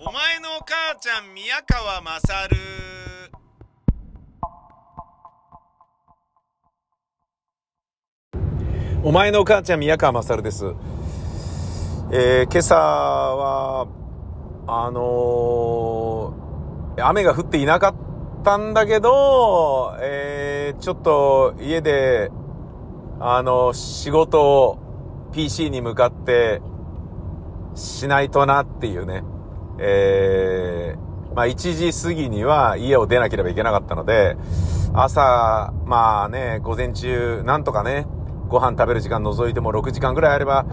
お前のお母ちゃん宮川まさるお前のお母ちゃん宮川勝です。えー今朝は、あのー雨が降っていなかったんだけど、えーちょっと家で、あの、仕事を PC に向かってしないとなっていうね。えーまあ1時過ぎには家を出なければいけなかったので、朝、まあね、午前中、なんとかね、ご飯食べる時間除いても6時間ぐらいあれば、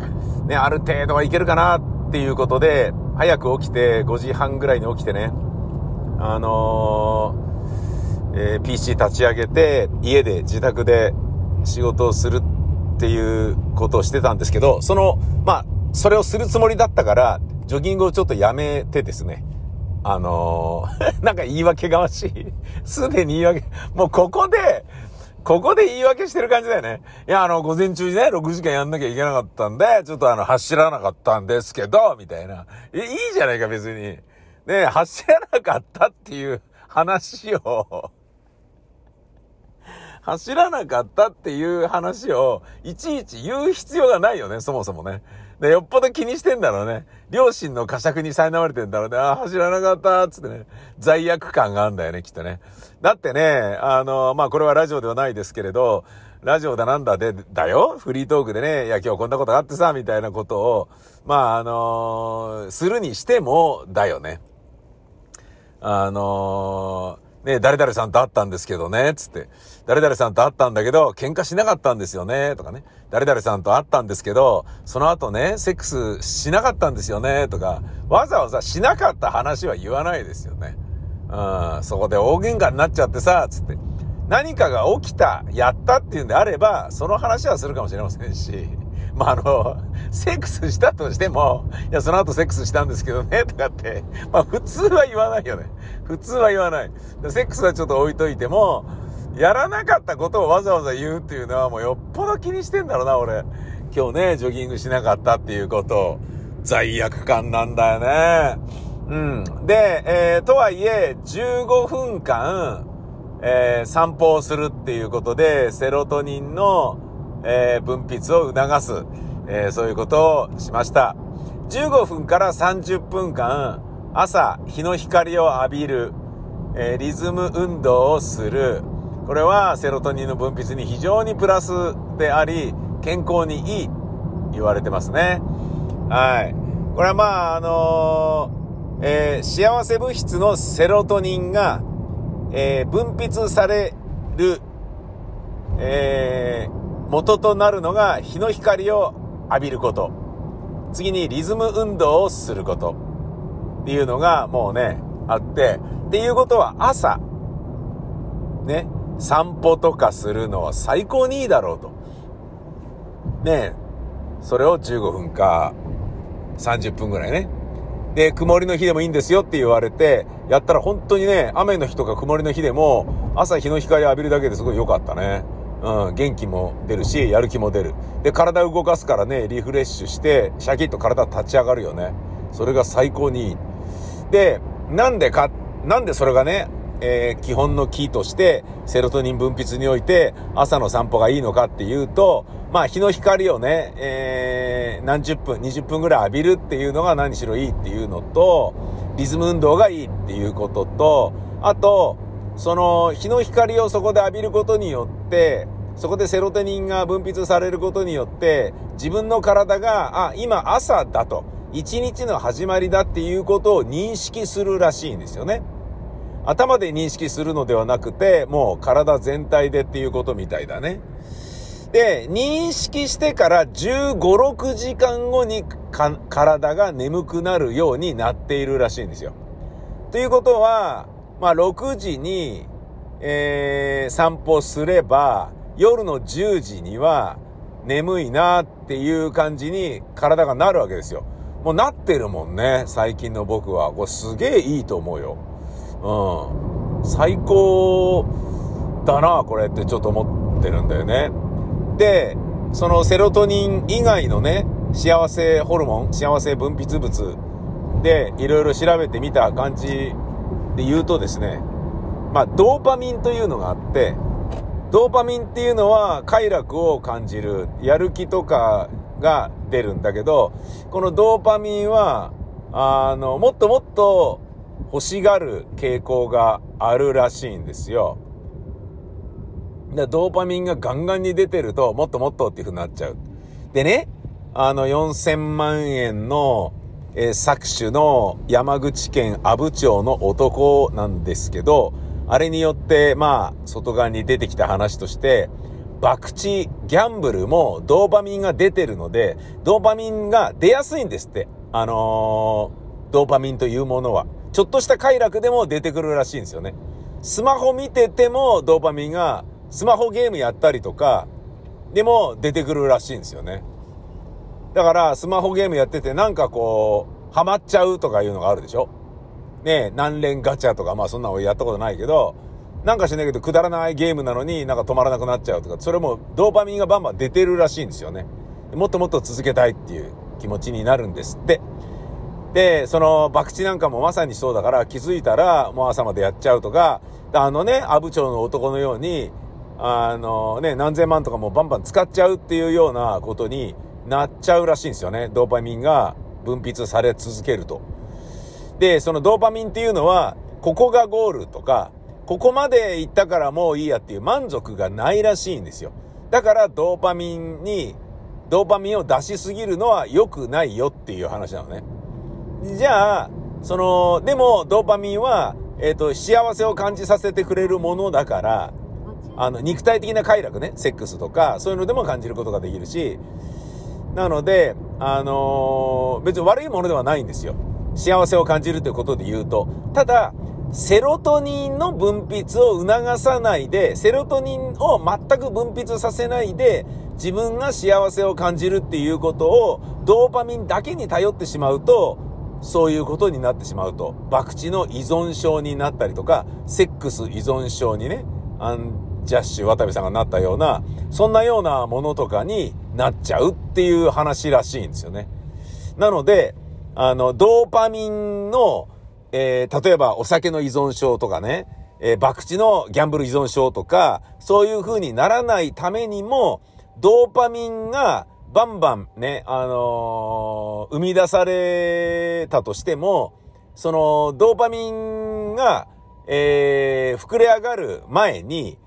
ね、ある程度はいけるかなっていうことで、早く起きて、5時半ぐらいに起きてね、あのーえー PC 立ち上げて、家で自宅で仕事をするっていうことをしてたんですけど、その、まあ、それをするつもりだったから、ジョギングをちょっとやめてですね、あのー なんか言い訳がましい。すでに言い訳、もうここで、ここで言い訳してる感じだよね。いや、あの、午前中にね、6時間やんなきゃいけなかったんで、ちょっとあの、走らなかったんですけど、みたいな。え、いいじゃないか、別に。ね走らなかったっていう話を、走らなかったっていう話を、いちいち言う必要がないよね、そもそもね。で、よっぽど気にしてんだろうね。両親の呵責に苛まれてんだろうね。あ、走らなかった、つってね。罪悪感があるんだよね、きっとね。だってね、あの、まあ、これはラジオではないですけれど、ラジオだなんだで、だよ？フリートークでね、いや、今日こんなことがあってさ、みたいなことを、まあ、あのするにしても、だよね。あのね、誰々さんと会ったんですけどね、つって。誰々さんと会ったんだけど、喧嘩しなかったんですよね、とかね。誰々さんと会ったんですけど、その後ね、セックスしなかったんですよね、とか。わざわざしなかった話は言わないですよね。うん、そこで大喧嘩になっちゃってさ、つって。何かが起きた、やったっていうんであれば、その話はするかもしれませんし。まあ、あの、セックスしたとしても、いや、その後セックスしたんですけどね、とかって、まあ、普通は言わないよね。普通は言わない。セックスはちょっと置いといても、やらなかったことをわざわざ言うっていうのはもうよっぽど気にしてんだろうな、俺。今日ね、ジョギングしなかったっていうこと、罪悪感なんだよね。うん。で、えー、とはいえ、15分間、えー散歩をするっていうことで、セロトニンの、えー分泌を促す、えーそういうことをしました。15分から30分間、朝、日の光を浴びる、えーリズム運動をする。これはセロトニンの分泌に非常にプラスであり、健康にいい、言われてますね。はい。これはまあ、あのーえー幸せ物質のセロトニンが、えー分泌される、えー元となるのが日の光を浴びること。次にリズム運動をすること。っていうのがもうね、あって。っていうことは朝、ね、散歩とかするのは最高にいいだろうと。ねそれを15分か30分ぐらいね。で、曇りの日でもいいんですよって言われて、やったら本当にね、雨の日とか曇りの日でも、朝日の光浴びるだけですごい良かったね。うん、元気も出るし、やる気も出る。で、体動かすからね、リフレッシュして、シャキッと体立ち上がるよね。それが最高にいい。で、なんでか、なんでそれがね、えー基本のキーとして、セロトニン分泌において、朝の散歩がいいのかっていうと、まあ、日の光をね、えー何十分、20分ぐらい浴びるっていうのが何しろいいっていうのと、リズム運動がいいっていうことと、あと、その日の光をそこで浴びることによって、そこでセロトニンが分泌されることによって、自分の体が、あ、今朝だと、一日の始まりだっていうことを認識するらしいんですよね。頭で認識するのではなくて、もう体全体でっていうことみたいだね。で、認識してから15、6時間後にか体が眠くなるようになっているらしいんですよ。ということは、まあ6時に、えー散歩すれば、夜の10時には眠いなっていう感じに体がなるわけですよ。もうなってるもんね、最近の僕は。これすげえいいと思うよ。うん。最高だな、これってちょっと思ってるんだよね。で、そのセロトニン以外のね、幸せホルモン、幸せ分泌物でいろいろ調べてみた感じで言うとですね、まあ、ドーパミンというのがあって、ドーパミンっていうのは快楽を感じる、やる気とかが出るんだけど、このドーパミンは、あの、もっともっと欲しがる傾向があるらしいんですよ。で、ドーパミンがガンガンに出てると、もっともっとっていう風になっちゃう。でね、あの、4000万円の、えー、搾取の山口県阿武町の男なんですけど、あれによって、まあ、外側に出てきた話として、博打、ギャンブルもドーパミンが出てるので、ドーパミンが出やすいんですって。あのー、ドーパミンというものは。ちょっとした快楽でも出てくるらしいんですよね。スマホ見ててもドーパミンが、スマホゲームやったりとか、でも出てくるらしいんですよね。だから、スマホゲームやっててなんかこう、ハマっちゃうとかいうのがあるでしょ？ねえ何連ガチャとか、まあそんなのやったことないけど、なんかしないけどくだらないゲームなのになんか止まらなくなっちゃうとか、それもドーパミンがバンバン出てるらしいんですよね。もっともっと続けたいっていう気持ちになるんですって。で、その、博打なんかもまさにそうだから気づいたらもう朝までやっちゃうとか、あのね、阿武町の男のように、あのね、何千万とかもバンバン使っちゃうっていうようなことになっちゃうらしいんですよね。ドーパミンが分泌され続けると。で、そのドーパミンっていうのは、ここがゴールとか、ここまで行ったからもういいやっていう満足がないらしいんですよ。だからドーパミンに、ドーパミンを出しすぎるのは良くないよっていう話なのね。じゃあ、その、でもドーパミンは、えっ、ー、と、幸せを感じさせてくれるものだから、あの、肉体的な快楽ね、セックスとか、そういうのでも感じることができるし、なので、あのー、別に悪いものではないんですよ。幸せを感じるということで言うと。ただ、セロトニンの分泌を促さないで、セロトニンを全く分泌させないで、自分が幸せを感じるっていうことを、ドーパミンだけに頼ってしまうと、そういうことになってしまうと、博打の依存症になったりとか、セックス依存症にね、アンジャッシュ渡部さんがなったような、そんなようなものとかになっちゃうっていう話らしいんですよね。なので、あの、ドーパミンの、えー、例えばお酒の依存症とかね、えー、博打のギャンブル依存症とか、そういう風にならないためにも、ドーパミンがバンバンね、あのー、生み出されたとしても、その、ドーパミンが、えー、膨れ上がる前に、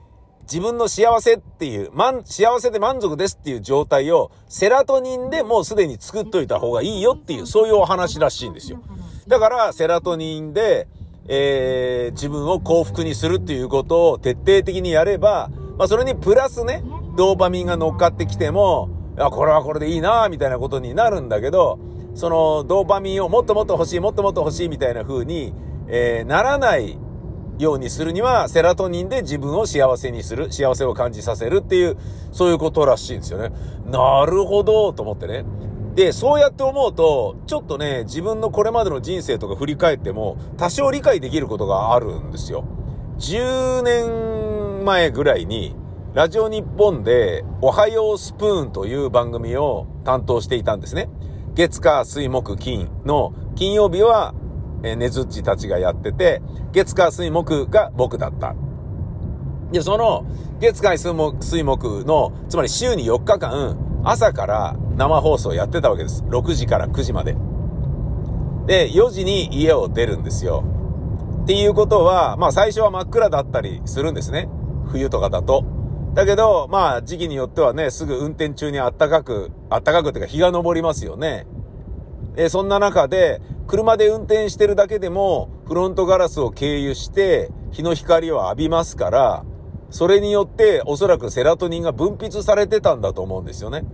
自分の幸せっていう、まん、幸せで満足ですっていう状態を、セラトニンでもうすでに作っといた方がいいよっていう、そういうお話らしいんですよ。だから、セラトニンで、えー、自分を幸福にするっていうことを徹底的にやれば、まあ、それにプラスね、ドーパミンが乗っかってきても、いや、これはこれでいいなみたいなことになるんだけど、その、ドーパミンをもっともっと欲しい、もっともっと欲しいみたいな風に、えー、ならないようにするには、セラトニンで自分を幸せにする、幸せを感じさせるっていう、そういうことらしいんですよね。なるほど、と思ってね。で、そうやって思うと、ちょっとね、自分のこれまでの人生とか振り返っても、多少理解できることがあるんですよ。10年前ぐらいに、ラジオ日本で、おはようスプーンという番組を担当していたんですね。月火水木金の、金曜日は、えねずっちたちがやってて、月火水木が僕だった。で、その、月火水木水木の、つまり週に4日間、朝から生放送やってたわけです。6時から9時まで。で、4時に家を出るんですよ。っていうことは、まあ最初は真っ暗だったりするんですね。冬とかだと。だけど、まあ時期によってはね、すぐ運転中に暖かく、暖かくっていうか日が昇りますよね。で、そんな中で、車で運転してるだけでも、フロントガラスを経由して、日の光を浴びますから、それによっておそらくセラトニンが分泌されてたんだと思うんですよね。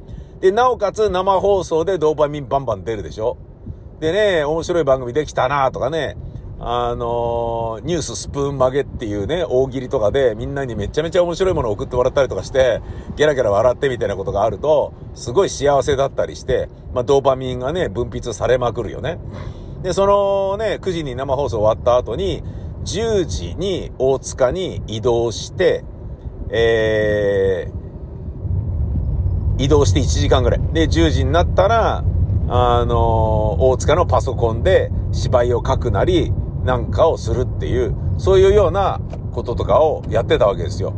で、なおかつ生放送でドーパミンバンバン出るでしょでね、面白い番組できたなとかね、あのー、ニューススプーン曲げっていうね、大喜利とかでみんなにめちゃめちゃ面白いものを送ってもらったりとかして、ゲラゲラ笑ってみたいなことがあると、すごい幸せだったりして、まあ、ドーパミンがね、分泌されまくるよね。で、そのね、9時に生放送終わった後に、10時に大塚に移動して、えー、移動して1時間ぐらい。で、10時になったら、あの、大塚のパソコンで芝居を書くなり、なんかをするっていう、そういうようなこととかをやってたわけですよ。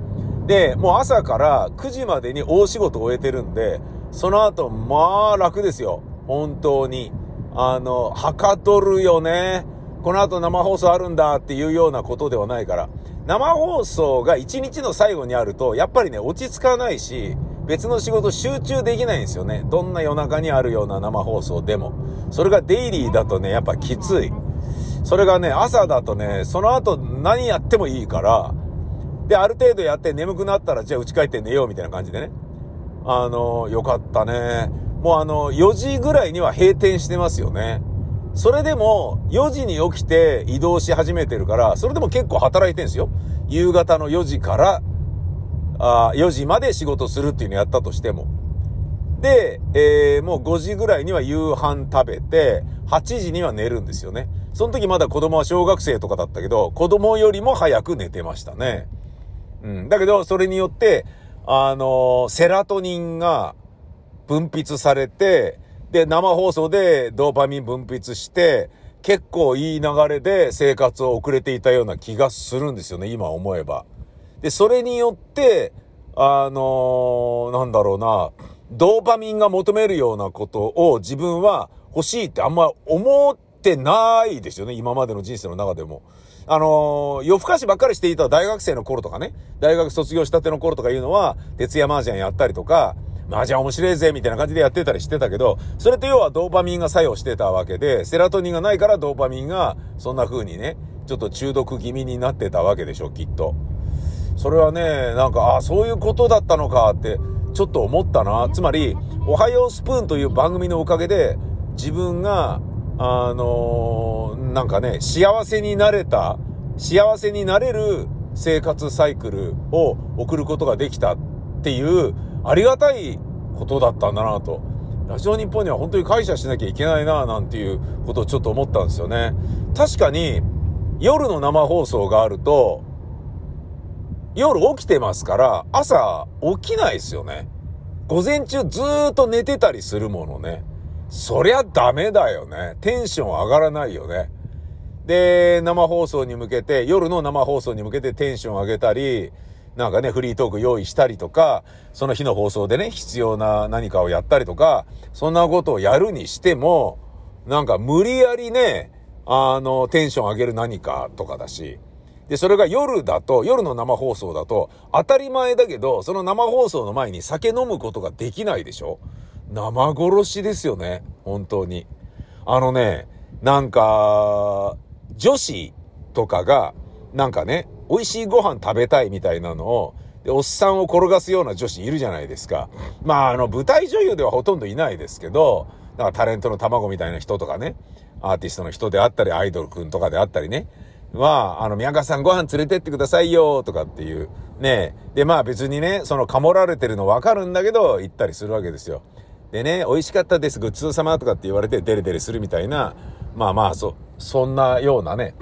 で、もう朝から9時までに大仕事を終えてるんで、その後、まあ楽ですよ。本当に。あの、はかどるよね。この後生放送あるんだっていうようなことではないから。生放送が1日の最後にあると、やっぱりね、落ち着かないし、別の仕事集中できないんですよね。どんな夜中にあるような生放送でも。それがデイリーだとね、やっぱきつい。それがね、朝だとね、その後何やってもいいから、で、ある程度やって眠くなったら、じゃあ家帰って寝ようみたいな感じでね。あの、よかったね。もうあの、4時ぐらいには閉店してますよね。それでも、4時に起きて移動し始めてるから、それでも結構働いてんですよ。夕方の4時から、あ4時まで仕事するっていうのやったとしても。で、えー、もう5時ぐらいには夕飯食べて、8時には寝るんですよね。その時まだ子供は小学生とかだったけど、子供よりも早く寝てましたね。うん。だけど、それによって、あのー、セラトニンが分泌されて、で、生放送でドーパミン分泌して、結構いい流れで生活を送れていたような気がするんですよね、今思えば。で、それによって、あのー、なんだろうな、ドーパミンが求めるようなことを自分は欲しいってあんま思ってないですよね、今までの人生の中でも。あのー、夜更かしばっかりしていた大学生の頃とかね、大学卒業したての頃とかいうのは、徹夜麻雀やったりとか、麻雀面白いぜ、みたいな感じでやってたりしてたけど、それって要はドーパミンが作用してたわけで、セラトニンがないからドーパミンがそんな風にね、ちょっと中毒気味になってたわけでしょ、きっと。それはね、なんか、あそういうことだったのかって、ちょっと思ったな。つまり、おはようスプーンという番組のおかげで、自分が、あのー、なんかね、幸せになれた、幸せになれる生活サイクルを送ることができたっていう、ありがたいことだったんだなと。ラジオ日本には本当に感謝しなきゃいけないななんていうことをちょっと思ったんですよね。確かに、夜の生放送があると、夜起きてますから、朝起きないですよね。午前中ずーっと寝てたりするものね。そりゃダメだよね。テンション上がらないよね。で、生放送に向けて、夜の生放送に向けてテンション上げたり、なんかね、フリートーク用意したりとか、その日の放送でね、必要な何かをやったりとか、そんなことをやるにしても、なんか無理やりね、あの、テンション上げる何かとかだし、で、それが夜だと、夜の生放送だと、当たり前だけど、その生放送の前に酒飲むことができないでしょ？生殺しですよね。本当に。あのね、なんか、女子とかが、なんかね、美味しいご飯食べたいみたいなのを、で、おっさんを転がすような女子いるじゃないですか。まあ、あの、舞台女優ではほとんどいないですけど、なんかタレントの卵みたいな人とかね、アーティストの人であったり、アイドルくんとかであったりね、は、あの、宮川さんご飯連れてってくださいよ、とかっていう。ねで、まあ別にね、その、かもられてるのわかるんだけど、行ったりするわけですよ。でね、美味しかったです、ごちそうさまとかって言われて、デレデレするみたいな、まあまあ、そ、そんなようなね、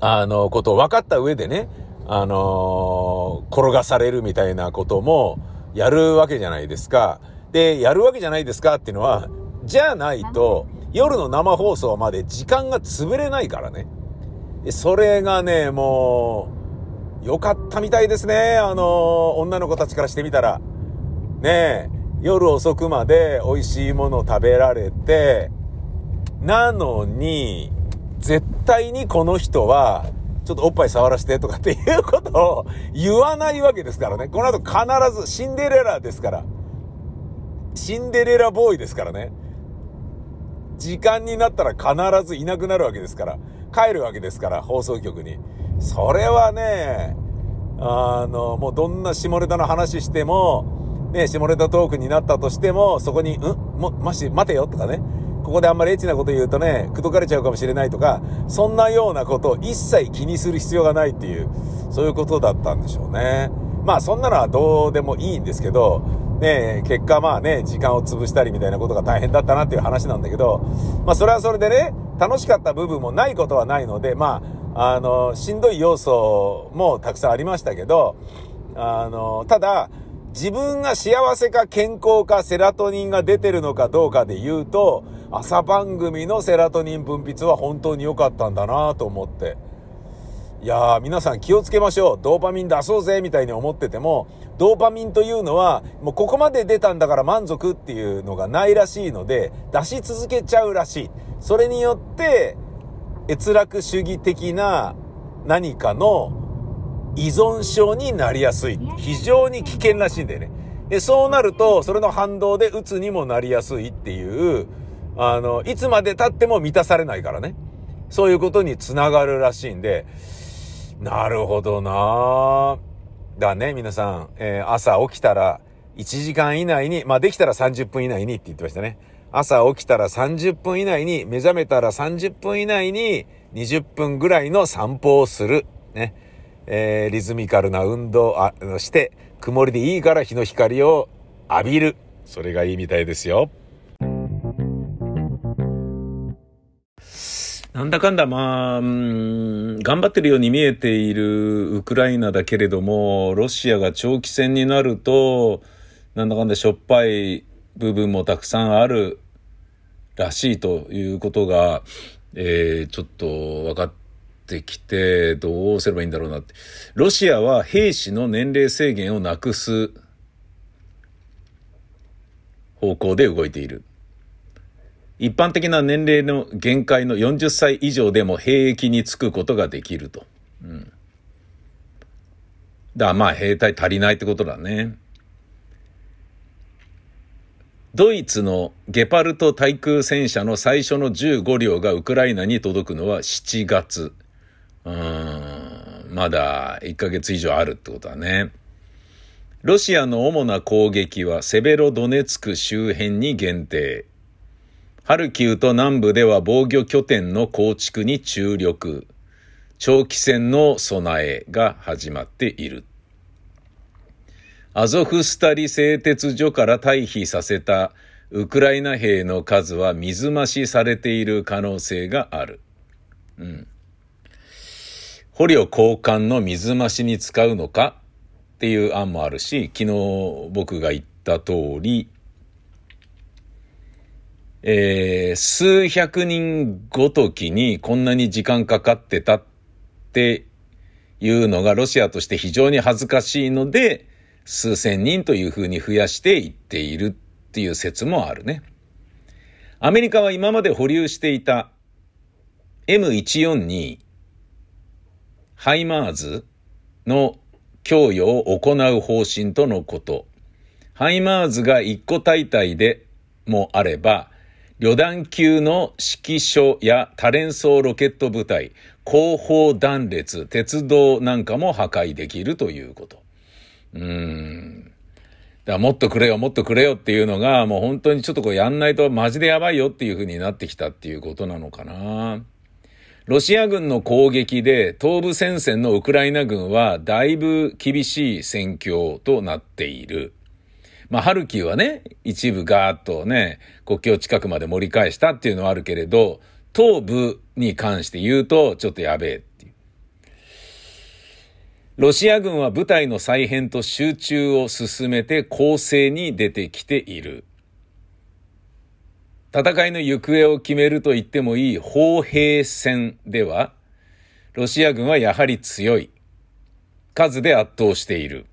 あの、ことを分かった上でね、あのー、転がされるみたいなことも、やるわけじゃないですか。で、やるわけじゃないですかっていうのは、じゃないと、夜の生放送まで時間が潰れないからね。それがね、もう、良かったみたいですね。あの、女の子たちからしてみたら。ねえ、夜遅くまで美味しいもの食べられて、なのに、絶対にこの人は、ちょっとおっぱい触らせてとかっていうことを言わないわけですからね。この後必ずシンデレラですから。シンデレラボーイですからね。時間になったら必ずいなくなるわけですから。帰るわけですから、放送局に。それはね、あの、もうどんな下ネタの話しても、ね、下ネタトークになったとしても、そこに、ん？も、まし、待てよとかね。ここであんまりエッチなこと言うとね、口説かれちゃうかもしれないとか、そんなようなことを一切気にする必要がないっていう、そういうことだったんでしょうね。まあそんなのはどうでもいいんですけど、ね結果まあね、時間を潰したりみたいなことが大変だったなっていう話なんだけど、まあそれはそれでね、楽しかった部分もないことはないので、まあ、あの、しんどい要素もたくさんありましたけど、あの、ただ、自分が幸せか健康かセラトニンが出てるのかどうかで言うと、朝番組のセラトニン分泌は本当に良かったんだなと思って。いやー、皆さん気をつけましょう。ドーパミン出そうぜ、みたいに思ってても、ドーパミンというのは、もうここまで出たんだから満足っていうのがないらしいので、出し続けちゃうらしい。それによって、閲楽主義的な何かの依存症になりやすい。非常に危険らしいんだよね。で、そうなると、それの反動で鬱にもなりやすいっていう、あの、いつまで経っても満たされないからね。そういうことにつながるらしいんで、なるほどなだね、皆さん、えー、朝起きたら1時間以内に、まあできたら30分以内にって言ってましたね。朝起きたら30分以内に、目覚めたら30分以内に20分ぐらいの散歩をする。ね。えー、リズミカルな運動あして、曇りでいいから日の光を浴びる。それがいいみたいですよ。なんだかんだ、まあ、頑張ってるように見えているウクライナだけれども、ロシアが長期戦になると、なんだかんだしょっぱい部分もたくさんあるらしいということが、えー、ちょっと分かってきて、どうすればいいんだろうなって。ロシアは兵士の年齢制限をなくす方向で動いている。一般的な年齢の限界の40歳以上でも兵役に就くことができると。うん。だまあ兵隊足りないってことだね。ドイツのゲパルト対空戦車の最初の15両がウクライナに届くのは7月。うん、まだ1ヶ月以上あるってことだね。ロシアの主な攻撃はセベロドネツク周辺に限定。ハルキウと南部では防御拠点の構築に注力。長期戦の備えが始まっている。アゾフスタリ製鉄所から退避させたウクライナ兵の数は水増しされている可能性がある。うん。捕虜交換の水増しに使うのかっていう案もあるし、昨日僕が言った通り、えー、数百人ごときにこんなに時間かかってたっていうのがロシアとして非常に恥ずかしいので、数千人というふうに増やしていっているっていう説もあるね。アメリカは今まで保留していた M142 ハイマーズの供与を行う方針とのこと。ハイマーズが一個大隊でもあれば、旅団級の指揮所や多連装ロケット部隊、後方断裂、鉄道なんかも破壊できるということ。うーん。だもっとくれよ、もっとくれよっていうのが、もう本当にちょっとこうやんないとマジでやばいよっていう風になってきたっていうことなのかな。ロシア軍の攻撃で東部戦線のウクライナ軍はだいぶ厳しい戦況となっている。まあ、ハルキウはね、一部ガーッとね、国境近くまで盛り返したっていうのはあるけれど、東部に関して言うと、ちょっとやべえっていう。ロシア軍は部隊の再編と集中を進めて攻勢に出てきている。戦いの行方を決めると言ってもいい砲兵戦では、ロシア軍はやはり強い。数で圧倒している。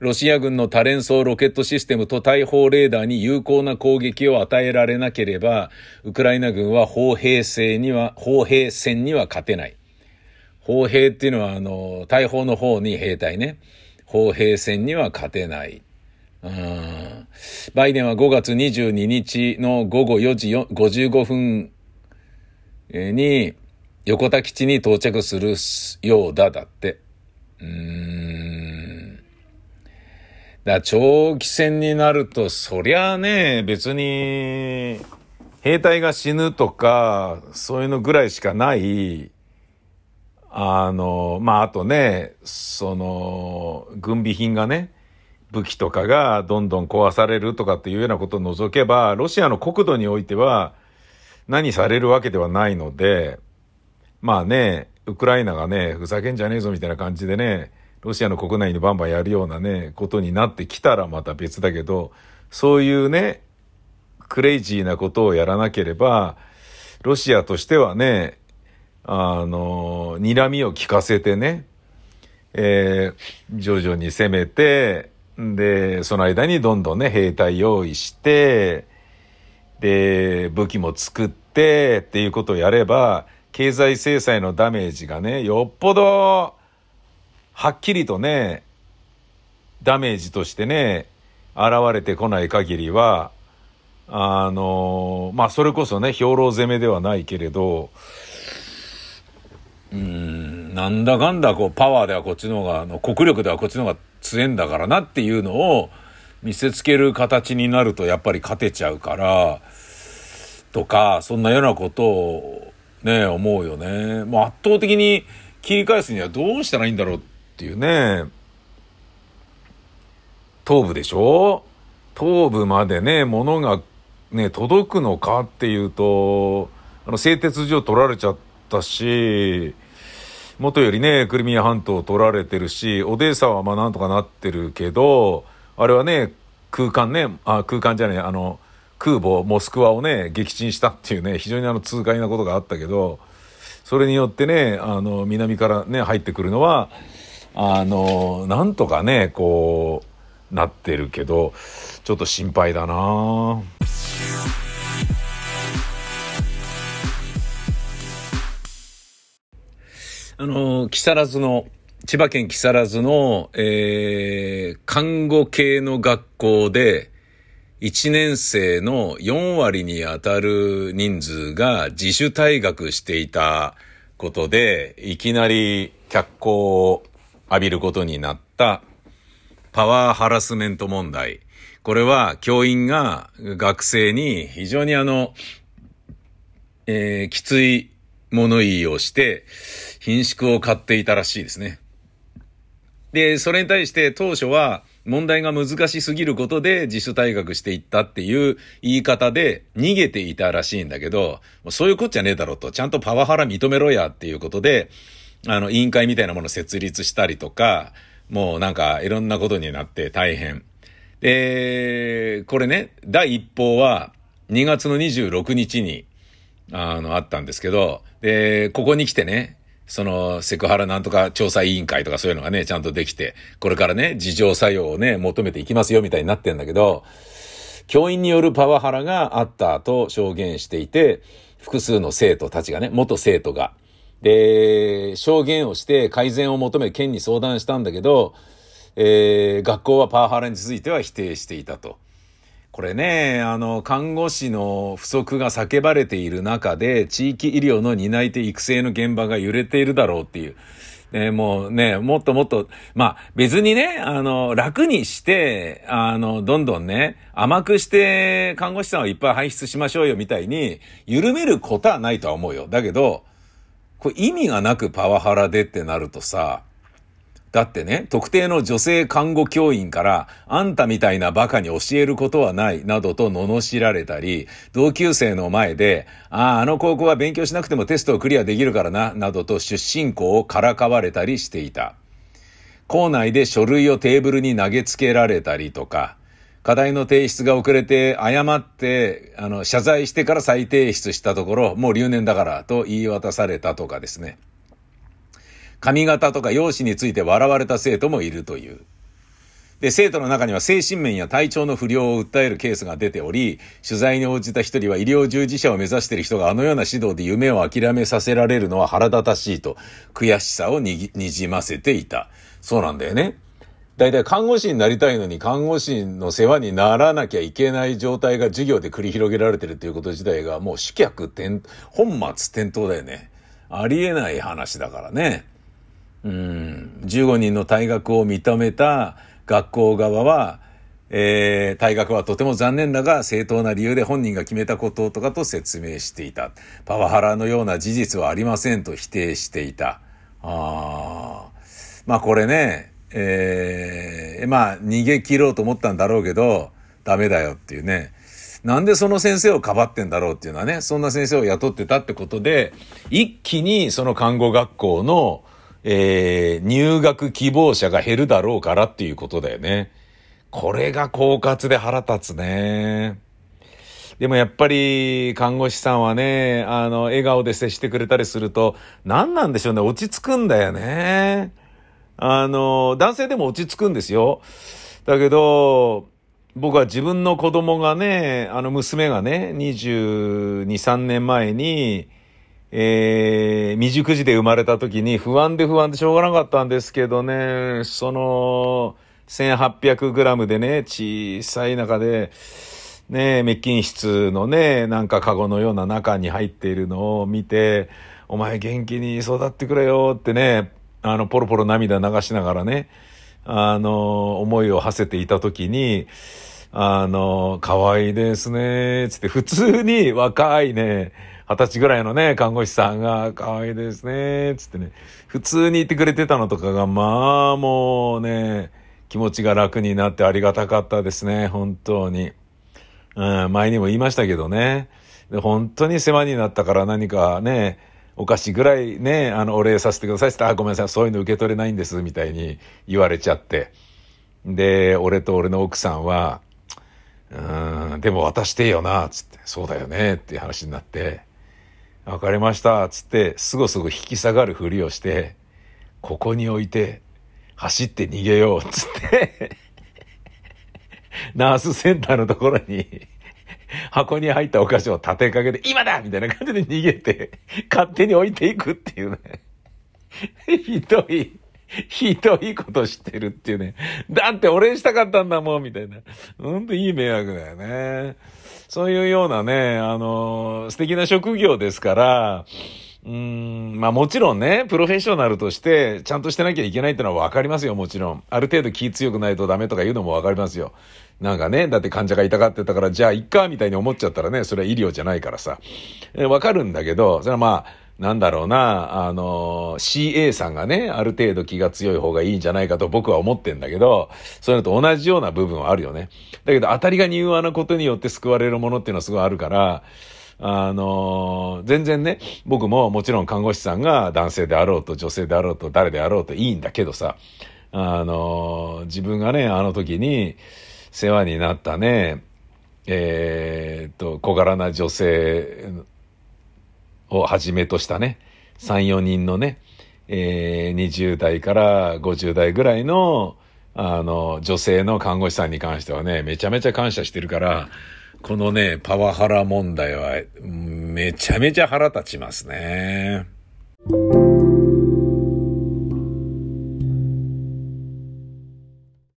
ロシア軍の多連装ロケットシステムと大砲レーダーに有効な攻撃を与えられなければ、ウクライナ軍は砲兵戦には、砲兵戦には勝てない。砲兵っていうのは、あの、大砲の方に兵隊ね。砲兵戦には勝てない。うんバイデンは5月22日の午後4時55分に横田基地に到着するようだ、だって。うんだ長期戦になると、そりゃあね、別に、兵隊が死ぬとか、そういうのぐらいしかない、あの、まあ、あとね、その、軍備品がね、武器とかがどんどん壊されるとかっていうようなことを除けば、ロシアの国土においては何されるわけではないので、まあね、ウクライナがね、ふざけんじゃねえぞみたいな感じでね、ロシアの国内にバンバンやるようなね、ことになってきたらまた別だけど、そういうね、クレイジーなことをやらなければ、ロシアとしてはね、あの、睨みを聞かせてね、えー、徐々に攻めて、で、その間にどんどんね、兵隊用意して、で、武器も作ってっていうことをやれば、経済制裁のダメージがね、よっぽど、はっきりとね、ダメージとしてね、現れてこない限りは、あの、まあ、それこそね、兵糧攻めではないけれど、うん、なんだかんだこう、パワーではこっちの方が、あの国力ではこっちの方が強いんだからなっていうのを見せつける形になるとやっぱり勝てちゃうから、とか、そんなようなことをね、思うよね。もう圧倒的に切り返すにはどうしたらいいんだろうっていうね。東部でしょ？東部までね、物がね、届くのかっていうと、あの、製鉄所取られちゃったし、元よりね、クリミア半島取られてるし、オデーサはまあなんとかなってるけど、あれはね、空間ね、あ、空間じゃねえ、あの、空母モスクワをね、撃沈したっていうね、非常にあの痛快なことがあったけど、それによってね、あの、南からね、入ってくるのは、あの、なんとかね、こう、なってるけど、ちょっと心配だな。あの、木更津の、千葉県木更津の、えー、看護系の学校で、1年生の4割に当たる人数が自主退学していたことで、いきなり脚光を浴びることになったパワーハラスメント問題。これは教員が学生に非常にあの、えー、きつい物言いをして品縮を買っていたらしいですね。で、それに対して当初は問題が難しすぎることで自主退学していったっていう言い方で逃げていたらしいんだけど、そういうこっちゃねえだろと、ちゃんとパワハラ認めろやっていうことで、あの、委員会みたいなものを設立したりとか、もうなんかいろんなことになって大変。で、これね、第一報は2月の26日に、あの、あったんですけど、で、ここに来てね、そのセクハラなんとか調査委員会とかそういうのがね、ちゃんとできて、これからね、自浄作用をね、求めていきますよみたいになってんだけど、教員によるパワハラがあったと証言していて、複数の生徒たちがね、元生徒が。で、証言をして改善を求め県に相談したんだけど、えー、学校はパワハラについては否定していたと。これね、あの、看護師の不足が叫ばれている中で、地域医療の担い手育成の現場が揺れているだろうっていう。ね、もうね、もっともっと、まあ別にね、あの、楽にして、あの、どんどんね、甘くして看護師さんをいっぱい輩出しましょうよみたいに、緩めることはないとは思うよ。だけど、これ意味がなくパワハラでってなるとさ、だってね、特定の女性看護教員から、あんたみたいな馬鹿に教えることはない、などと罵られたり、同級生の前で、ああ、あの高校は勉強しなくてもテストをクリアできるからな、などと出身校をからかわれたりしていた。校内で書類をテーブルに投げつけられたりとか、課題の提出が遅れて、誤って、あの、謝罪してから再提出したところ、もう留年だからと言い渡されたとかですね。髪型とか容姿について笑われた生徒もいるという。で、生徒の中には精神面や体調の不良を訴えるケースが出ており、取材に応じた一人は医療従事者を目指している人があのような指導で夢を諦めさせられるのは腹立たしいと、悔しさをにじませていた。そうなんだよね。大体看護師になりたいのに看護師の世話にならなきゃいけない状態が授業で繰り広げられてるっていうこと自体がもう死客転、本末転倒だよね。ありえない話だからね。うん、15人の退学を認めた学校側は、えー、退学はとても残念だが正当な理由で本人が決めたこととかと説明していた。パワハラのような事実はありませんと否定していた。あまあこれね、えー、まあ逃げ切ろうと思ったんだろうけど、ダメだよっていうね。なんでその先生をかばってんだろうっていうのはね、そんな先生を雇ってたってことで、一気にその看護学校のえー、入学希望者が減るだろうからっていうことだよね。これが狡猾で腹立つね。でもやっぱり看護師さんはね、あの、笑顔で接してくれたりすると、何なんでしょうね、落ち着くんだよね。あの、男性でも落ち着くんですよ。だけど、僕は自分の子供がね、あの娘がね、22、3年前に、えー、未熟児で生まれた時に不安で不安でしょうがなかったんですけどね、その、1800グラムでね、小さい中で、ね、滅菌室のね、なんかカゴのような中に入っているのを見て、お前元気に育ってくれよってね、あの、ポロポロ涙流しながらね、あの、思いを馳せていた時に、あの、可愛いですね、つって普通に若いね、二十歳ぐらいのね、看護師さんが、可愛いですね、つってね、普通に言ってくれてたのとかが、まあ、もうね、気持ちが楽になってありがたかったですね、本当に。うん、前にも言いましたけどね。で本当に世話になったから何かね、お菓子ぐらいね、あの、お礼させてくださいって言ったら、あ、ごめんなさい、そういうの受け取れないんです、みたいに言われちゃって。で、俺と俺の奥さんは、うん、でも渡してよな、つって、そうだよね、っていう話になって、わかりました、つって、すごすぐ引き下がるふりをして、ここに置いて、走って逃げよう、つってナースセンターのところに箱に入ったお菓子を立てかけて、今だみたいな感じで逃げて、勝手に置いていくっていうね。ひどい、ひどいことしてるっていうね。だって俺したかったんだもん、みたいな。ほんといい迷惑だよね。そういうようなね、あの、素敵な職業ですから、うーん、まあもちろんね、プロフェッショナルとして、ちゃんとしてなきゃいけないってのはわかりますよ、もちろん。ある程度気強くないとダメとか言うのもわかりますよ。なんかね、だって患者が痛がってたから、じゃあ、いっか、みたいに思っちゃったらね、それは医療じゃないからさ。わかるんだけど、それはまあ、なんだろうな、あの、CA さんがね、ある程度気が強い方がいいんじゃないかと僕は思ってんだけど、そういうのと同じような部分はあるよね。だけど、当たりが柔和なことによって救われるものっていうのはすごいあるから、あの、全然ね、僕ももちろん看護師さんが男性であろうと女性であろうと誰であろうといいんだけどさ、あの、自分がね、あの時に世話になったね、えー、っと、小柄な女性をはじめとしたね、3、4人のね、えー、20代から50代ぐらいの、あの、女性の看護師さんに関してはね、めちゃめちゃ感謝してるから、このね、パワハラ問題は、めちゃめちゃ腹立ちますね。